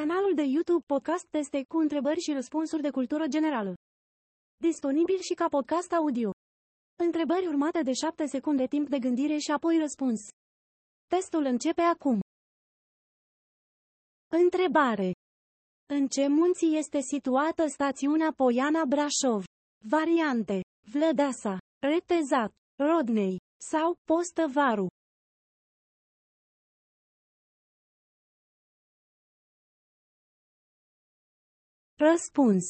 Canalul de YouTube Podcast Teste cu întrebări și răspunsuri de cultură generală. Disponibil și ca podcast audio. Întrebări urmate de 7 secunde timp de gândire și apoi răspuns. Testul începe acum. Întrebare. În ce munți este situată stațiunea Poiana Brașov? Variante. Vlădeasa, Retezat, Rodnei sau Postăvaru. Răspuns.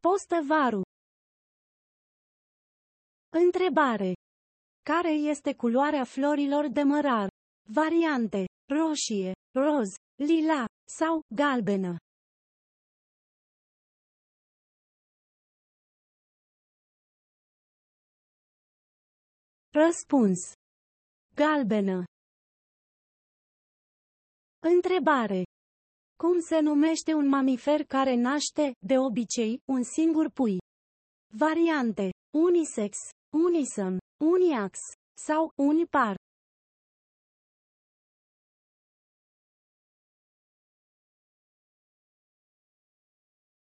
Postăvaru. Întrebare. Care este culoarea florilor de mărar? Variante. Roșie, roz, lila sau galbenă. Răspuns. Galbenă. Întrebare. Cum se numește un mamifer care naște, de obicei, un singur pui? Variante. Unisex, unison, uniax sau unipar.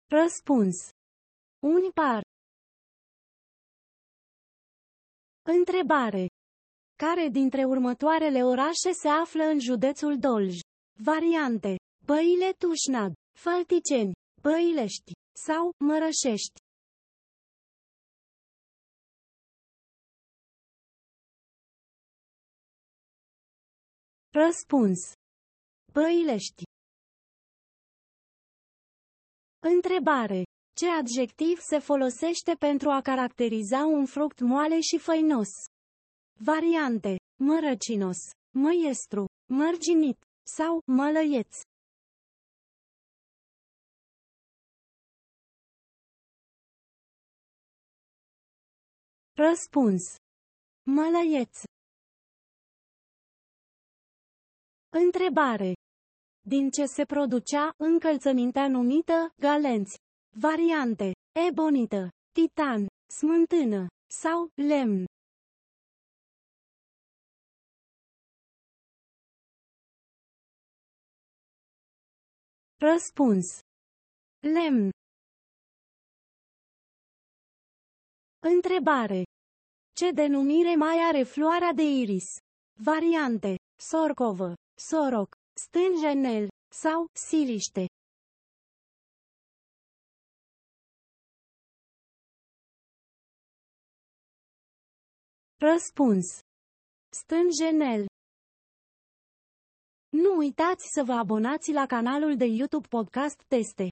Răspuns. Unipar. Întrebare. Care dintre următoarele orașe se află în județul Dolj? Variante. Băile Tușnad, Fălticeni, Băilești sau Mărășești. Răspuns. Băilești. Întrebare. Ce adjectiv se folosește pentru a caracteriza un fruct moale și făinos? Variante. Mărăcinos, măiestru, mărginit sau mălăieț. Răspuns. Mălăieț. Întrebare. Din ce se producea încălțămintea numită galenți? Variante. Ebonită, titan, smântână sau lemn. Răspuns. Lemn. Întrebare. Ce denumire mai are floarea de iris? Variante. Sorcovă, soroc, stânjenel sau siliște. Răspuns. Stânjenel. Nu uitați să vă abonați la canalul de YouTube Podcast Teste.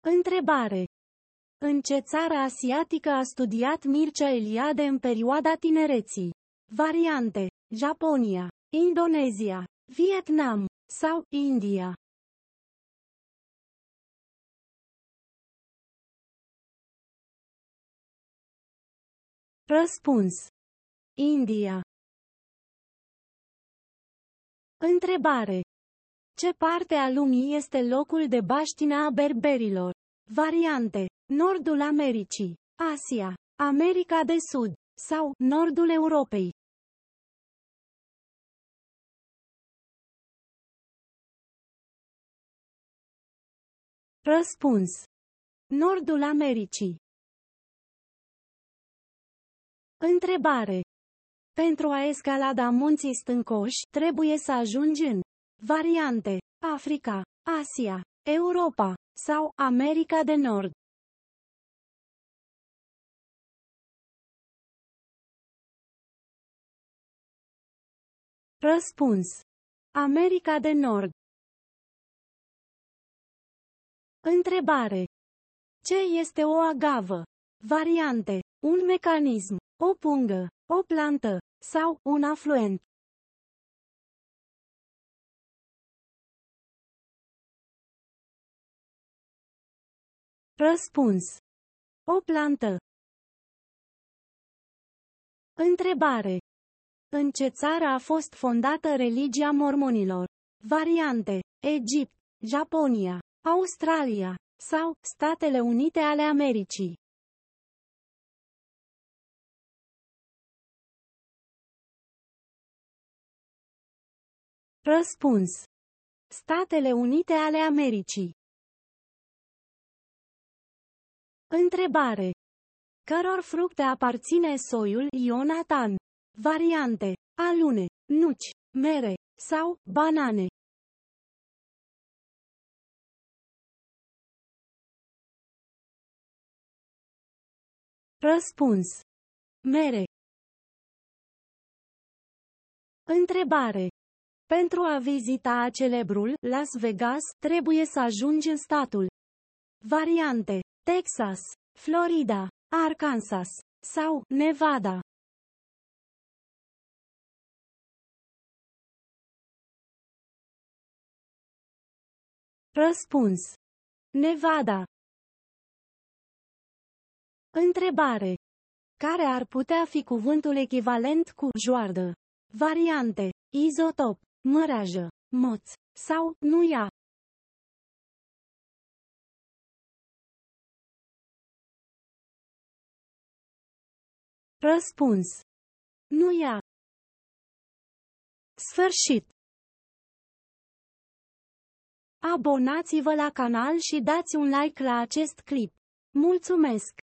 Întrebare. În ce țară asiatică a studiat Mircea Eliade în perioada tinereții? Variante. Japonia, Indonezia, Vietnam sau India. Răspuns. India. Întrebare. Ce parte a lumii este locul de baștină a berberilor? Variante. Nordul Americii, Asia, America de Sud sau Nordul Europei. Răspuns. Nordul Americii. Întrebare. Pentru a escalada munții stâncoși, trebuie să ajungi în variante Africa, Asia, Europa sau America de Nord. Răspuns. America de Nord. Întrebare. Ce este o agavă? Variante. Un mecanism, o pungă, o plantă sau un afluent. Răspuns. O plantă. Întrebare. În ce țară a fost fondată religia mormonilor? Variante. Egipt, Japonia, Australia sau Statele Unite ale Americii. Răspuns. Statele Unite ale Americii. Întrebare. Căror fructe aparține soiul Ionatan? Variante. Alune, nuci, mere sau banane. Răspuns. Mere. Întrebare. Pentru a vizita celebrul Las Vegas, trebuie să ajungi în statul. Variante. Texas, Florida, Arkansas sau Nevada. Răspuns. Nevada. Întrebare. Care ar putea fi cuvântul echivalent cu joardă? Variante. Izotop, mărajă, moț sau nuia. Răspuns. Nuia. Sfârșit. Abonați-vă la canal și dați un like la acest clip. Mulțumesc!